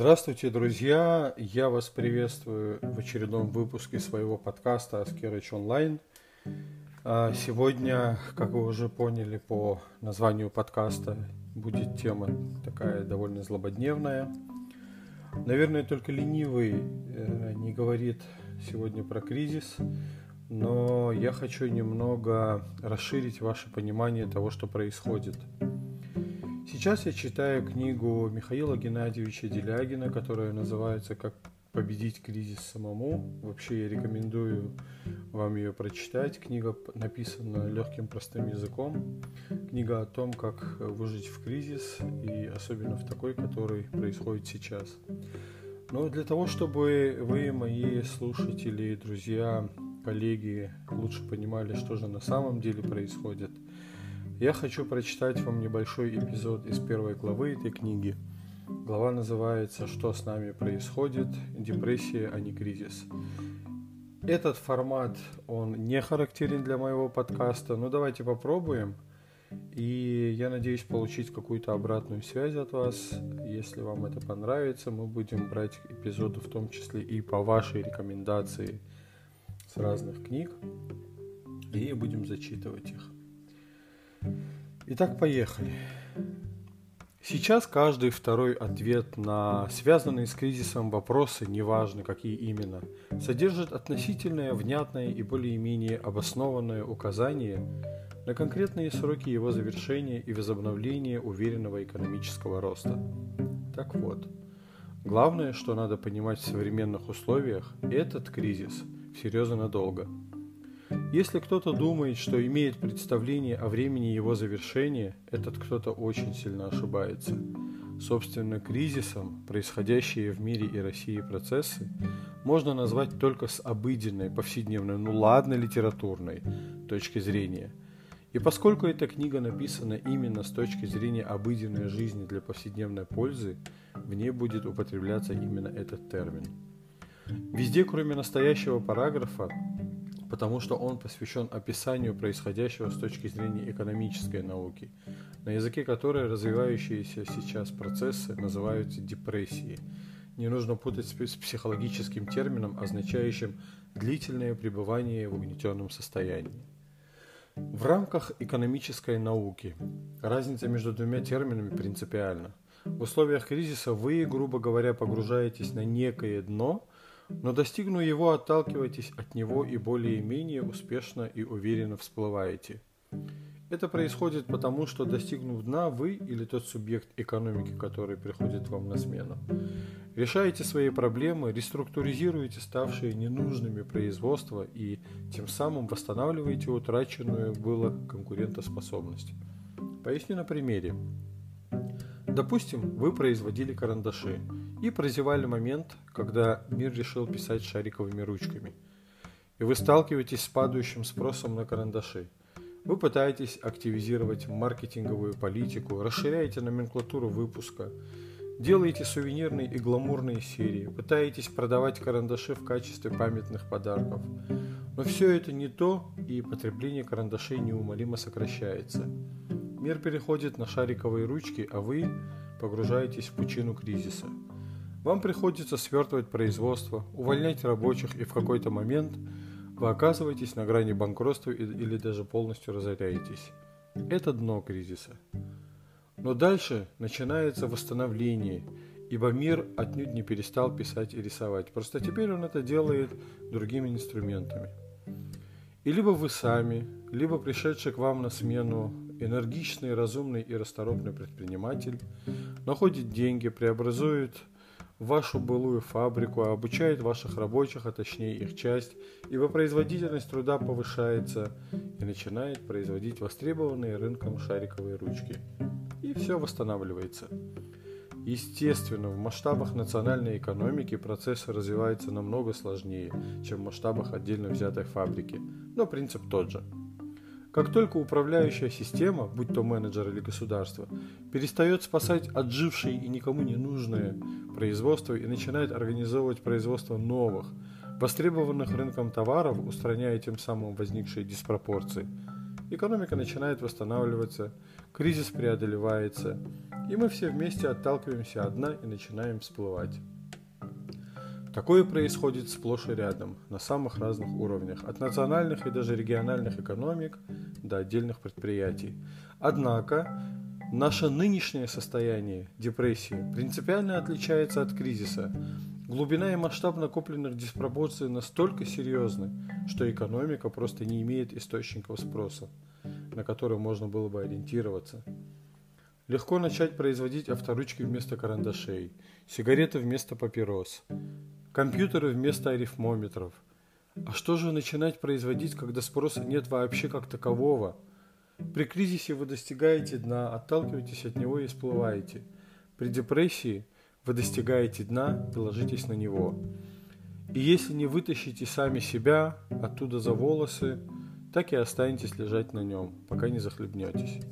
Здравствуйте, друзья! Я вас приветствую в очередном выпуске своего подкаста Аскерыч онлайн. А, сегодня, как вы уже поняли по названию подкаста, будет тема такая довольно злободневная. Наверное, только ленивый э, не говорит сегодня про кризис, но я хочу немного расширить ваше понимание того, что происходит – Сейчас я читаю книгу Михаила Геннадьевича Делягина, которая называется «Как победить кризис самому». Вообще я рекомендую вам ее прочитать. Книга написана легким простым языком. Книга о том, как выжить в кризис и особенно в такой, который происходит сейчас. Но для того, чтобы вы, мои слушатели, друзья, коллеги, лучше понимали, что же на самом деле происходит – я хочу прочитать вам небольшой эпизод из первой главы этой книги. Глава называется «Что с нами происходит? Депрессия, а не кризис». Этот формат, он не характерен для моего подкаста, но давайте попробуем. И я надеюсь получить какую-то обратную связь от вас. Если вам это понравится, мы будем брать эпизоды в том числе и по вашей рекомендации с разных книг. И будем зачитывать их. Итак, поехали. Сейчас каждый второй ответ на связанные с кризисом вопросы, неважно какие именно, содержит относительное, внятное и более-менее обоснованное указание на конкретные сроки его завершения и возобновления уверенного экономического роста. Так вот, главное, что надо понимать в современных условиях, этот кризис всерьез надолго – если кто-то думает, что имеет представление о времени его завершения, этот кто-то очень сильно ошибается. Собственно, кризисом, происходящие в мире и России процессы, можно назвать только с обыденной, повседневной, ну ладно, литературной точки зрения. И поскольку эта книга написана именно с точки зрения обыденной жизни для повседневной пользы, в ней будет употребляться именно этот термин. Везде, кроме настоящего параграфа, потому что он посвящен описанию происходящего с точки зрения экономической науки, на языке которой развивающиеся сейчас процессы называются депрессией. Не нужно путать с психологическим термином, означающим длительное пребывание в угнетенном состоянии. В рамках экономической науки разница между двумя терминами принципиальна. В условиях кризиса вы, грубо говоря, погружаетесь на некое дно – но достигнув его, отталкивайтесь от него и более-менее успешно и уверенно всплываете. Это происходит потому, что достигнув дна, вы или тот субъект экономики, который приходит вам на смену, решаете свои проблемы, реструктуризируете ставшие ненужными производства и тем самым восстанавливаете утраченную было конкурентоспособность. Поясню на примере. Допустим, вы производили карандаши и прозевали момент, когда мир решил писать шариковыми ручками. И вы сталкиваетесь с падающим спросом на карандаши. Вы пытаетесь активизировать маркетинговую политику, расширяете номенклатуру выпуска, делаете сувенирные и гламурные серии, пытаетесь продавать карандаши в качестве памятных подарков. Но все это не то, и потребление карандашей неумолимо сокращается. Мир переходит на шариковые ручки, а вы погружаетесь в пучину кризиса – вам приходится свертывать производство, увольнять рабочих и в какой-то момент вы оказываетесь на грани банкротства или даже полностью разоряетесь. Это дно кризиса. Но дальше начинается восстановление, ибо мир отнюдь не перестал писать и рисовать. Просто теперь он это делает другими инструментами. И либо вы сами, либо пришедший к вам на смену энергичный, разумный и расторопный предприниматель находит деньги, преобразует вашу былую фабрику, а обучает ваших рабочих, а точнее их часть, ибо производительность труда повышается и начинает производить востребованные рынком шариковые ручки. И все восстанавливается. Естественно, в масштабах национальной экономики процесс развивается намного сложнее, чем в масштабах отдельно взятой фабрики, но принцип тот же – как только управляющая система, будь то менеджер или государство, перестает спасать отжившие и никому не нужные производства и начинает организовывать производство новых, востребованных рынком товаров, устраняя тем самым возникшие диспропорции, экономика начинает восстанавливаться, кризис преодолевается, и мы все вместе отталкиваемся от дна и начинаем всплывать. Такое происходит сплошь и рядом, на самых разных уровнях, от национальных и даже региональных экономик до отдельных предприятий. Однако, наше нынешнее состояние, депрессии, принципиально отличается от кризиса. Глубина и масштаб накопленных диспропорций настолько серьезны, что экономика просто не имеет источников спроса, на который можно было бы ориентироваться. Легко начать производить авторучки вместо карандашей, сигареты вместо папирос, компьютеры вместо арифмометров. А что же начинать производить, когда спроса нет вообще как такового? При кризисе вы достигаете дна, отталкиваетесь от него и всплываете. При депрессии вы достигаете дна и ложитесь на него. И если не вытащите сами себя оттуда за волосы, так и останетесь лежать на нем, пока не захлебнетесь.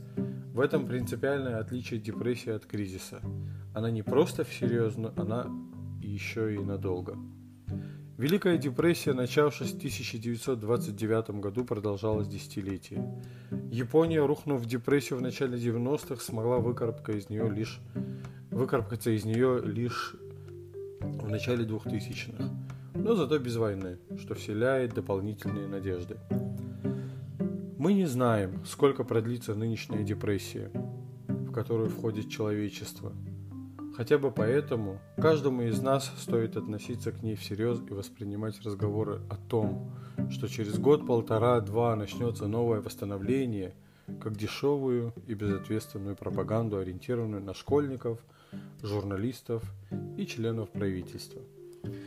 В этом принципиальное отличие депрессии от кризиса. Она не просто всерьез, она еще и надолго. Великая депрессия, начавшись в 1929 году, продолжалась десятилетия. Япония, рухнув в депрессию в начале 90-х, смогла выкарабкаться из нее лишь, выкарабкаться из нее лишь в начале 2000-х, но зато без войны, что вселяет дополнительные надежды. Мы не знаем, сколько продлится нынешняя депрессия, в которую входит человечество – Хотя бы поэтому каждому из нас стоит относиться к ней всерьез и воспринимать разговоры о том, что через год, полтора, два начнется новое восстановление, как дешевую и безответственную пропаганду, ориентированную на школьников, журналистов и членов правительства.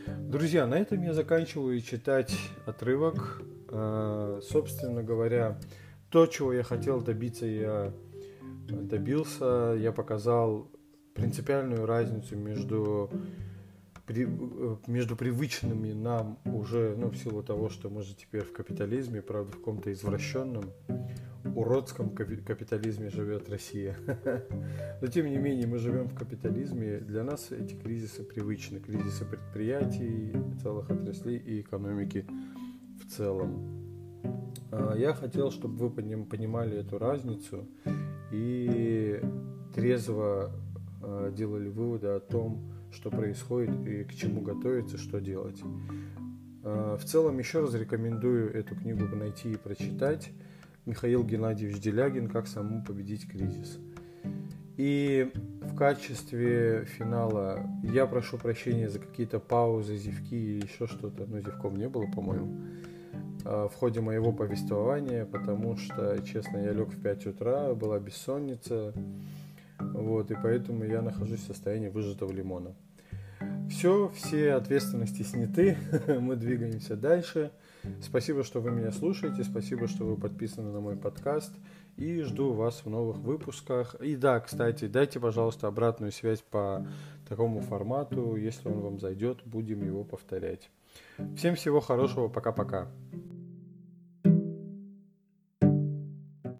Друзья, на этом я заканчиваю читать отрывок. Э, собственно говоря, то, чего я хотел добиться, я добился. Я показал принципиальную разницу между между привычными нам уже, ну, в силу того, что мы же теперь в капитализме, правда, в каком-то извращенном, уродском капитализме живет Россия. Но, тем не менее, мы живем в капитализме. Для нас эти кризисы привычны. Кризисы предприятий, целых отраслей и экономики в целом. А, я хотел, чтобы вы понимали эту разницу и трезво делали выводы о том, что происходит и к чему готовиться, что делать. Э, в целом еще раз рекомендую эту книгу найти и прочитать. Михаил Геннадьевич Делягин «Как самому победить кризис». И в качестве финала я прошу прощения за какие-то паузы, зевки и еще что-то. Ну, зевком не было, по-моему, э, в ходе моего повествования, потому что, честно, я лег в 5 утра, была бессонница, вот, и поэтому я нахожусь в состоянии выжатого лимона. Все, все ответственности сняты, мы двигаемся дальше. Спасибо, что вы меня слушаете, спасибо, что вы подписаны на мой подкаст и жду вас в новых выпусках. И да, кстати, дайте, пожалуйста, обратную связь по такому формату, если он вам зайдет, будем его повторять. Всем всего хорошего, пока-пока.